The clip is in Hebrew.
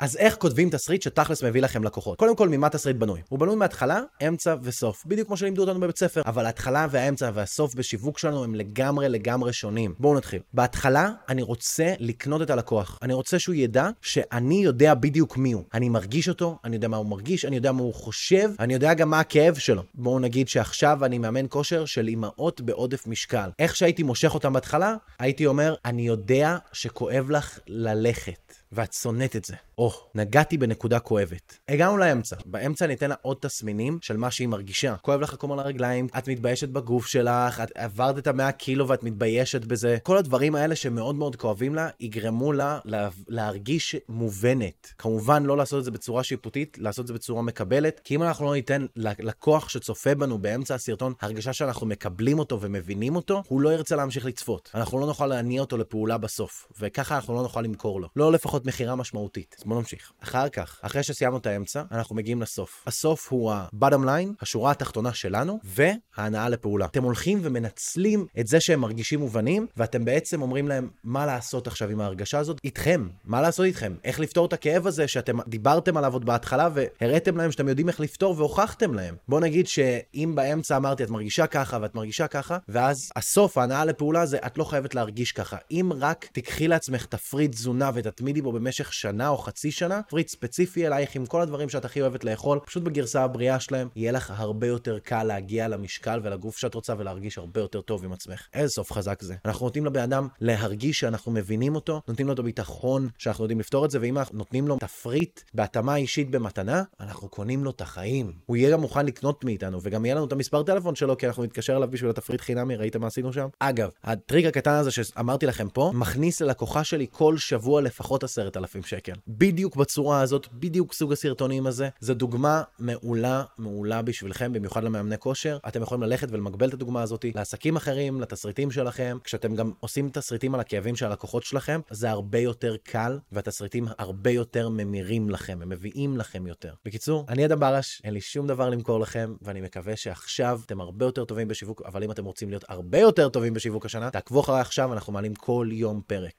אז איך כותבים תסריט שתכלס מביא לכם לקוחות? קודם כל, ממה תסריט בנוי? הוא בנוי מהתחלה, אמצע וסוף. בדיוק כמו שלימדו אותנו בבית ספר. אבל ההתחלה והאמצע והסוף בשיווק שלנו הם לגמרי לגמרי שונים. בואו נתחיל. בהתחלה, אני רוצה לקנות את הלקוח. אני רוצה שהוא ידע שאני יודע בדיוק מי הוא. אני מרגיש אותו, אני יודע מה הוא מרגיש, אני יודע מה הוא חושב, אני יודע גם מה הכאב שלו. בואו נגיד שעכשיו אני מאמן כושר של אימהות בעודף משקל. איך שהייתי מושך אותם בהתחלה, הייתי אומר, אני יודע שכואב לך ללכת. ואת שונאת את זה. או, oh, נגעתי בנקודה כואבת. הגענו לאמצע. באמצע ניתן לה עוד תסמינים של מה שהיא מרגישה. כואב לך הקום על הרגליים, את מתביישת בגוף שלך, את עברת את המאה קילו ואת מתביישת בזה. כל הדברים האלה שמאוד מאוד כואבים לה, יגרמו לה לה להרגיש מובנת. כמובן, לא לעשות את זה בצורה שיפוטית, לעשות את זה בצורה מקבלת, כי אם אנחנו לא ניתן לקוח שצופה בנו באמצע הסרטון הרגשה שאנחנו מקבלים אותו ומבינים אותו, הוא לא ירצה להמשיך לצפות. אנחנו לא נוכל להניע אותו לפעולה בסוף, וככה אנחנו לא נוכל למכור לו. לא לפחות מכירה משמעותית. אז בואו נמשיך. אחר כך, אחרי שסיימנו את האמצע, אנחנו מגיעים לסוף. הסוף הוא ה-bottom line, השורה התחתונה שלנו, וההנאה לפעולה. אתם הולכים ומנצלים את זה שהם מרגישים מובנים, ואתם בעצם אומרים להם מה לעשות עכשיו עם ההרגשה הזאת איתכם. מה לעשות איתכם? איך לפתור את הכאב הזה שאתם דיברתם עליו עוד בהתחלה והראיתם להם שאתם יודעים איך לפתור והוכחתם להם. בואו נגיד שאם באמצע אמרתי את מרגישה ככה ואת מרגישה ככה, ואז הסוף, ההנאה לפעולה זה את לא חייבת להרגיש ככה. אם רק תיקחי לעצמך תפריט תזונה ותתמידי בו במשך שנה או חצי שנה, פריט ספציפי אלייך עם כל הדברים שאת הכי אוהבת לאכול, פשוט בגרסה הבריאה שלהם, יהיה לך הרבה יותר קל להגיע למשקל ולגוף שאת רוצה ולהרגיש הרבה יותר טוב עם עצמך. איזה סוף חזק זה. אנחנו נותנים לבן אדם להרגיש שאנחנו מבינים אותו, נותנים לו את הביטחון שאנחנו יודעים לפתור את זה, ואם אנחנו נותנים לו תפריט בהתאמה אישית במתנה, אנחנו קונים לו את החיים. הוא יהיה גם מוכן לקנות מאיתנו, וגם יהיה לנו את המספר טלפון שלו, כי אנחנו נתקשר אליו בשביל התפריט חינמי, ראיתם מה עשינו שם? אגב, הטריק הקטן הזה שאמרתי לכם פה, מכניס ללקוחה שלי כל שבוע לפחות עשרת אלפים שקל. בצורה הזאת, בדיוק סוג הסרטונים הזה. זו דוגמה מעולה, מעולה בשבילכם, במיוחד למאמני כושר. אתם יכולים ללכת ולמקבל את הדוגמה הזאת לעסקים אחרים, לתסריטים שלכם. כשאתם גם עושים תסריטים על הכאבים של הלקוחות שלכם, זה הרבה יותר קל, והתסריטים הרבה יותר ממירים לכם, הם מביאים לכם יותר. בקיצור, אני אדם ברש, אין לי שום דבר למכור לכם, ואני מקווה שעכשיו אתם הרבה יותר טובים בשיווק, אבל אם אתם רוצים להיות הרבה יותר טובים בשיווק השנה, תעקבו אחריי עכשיו, אנחנו מעלים כל יום פרק.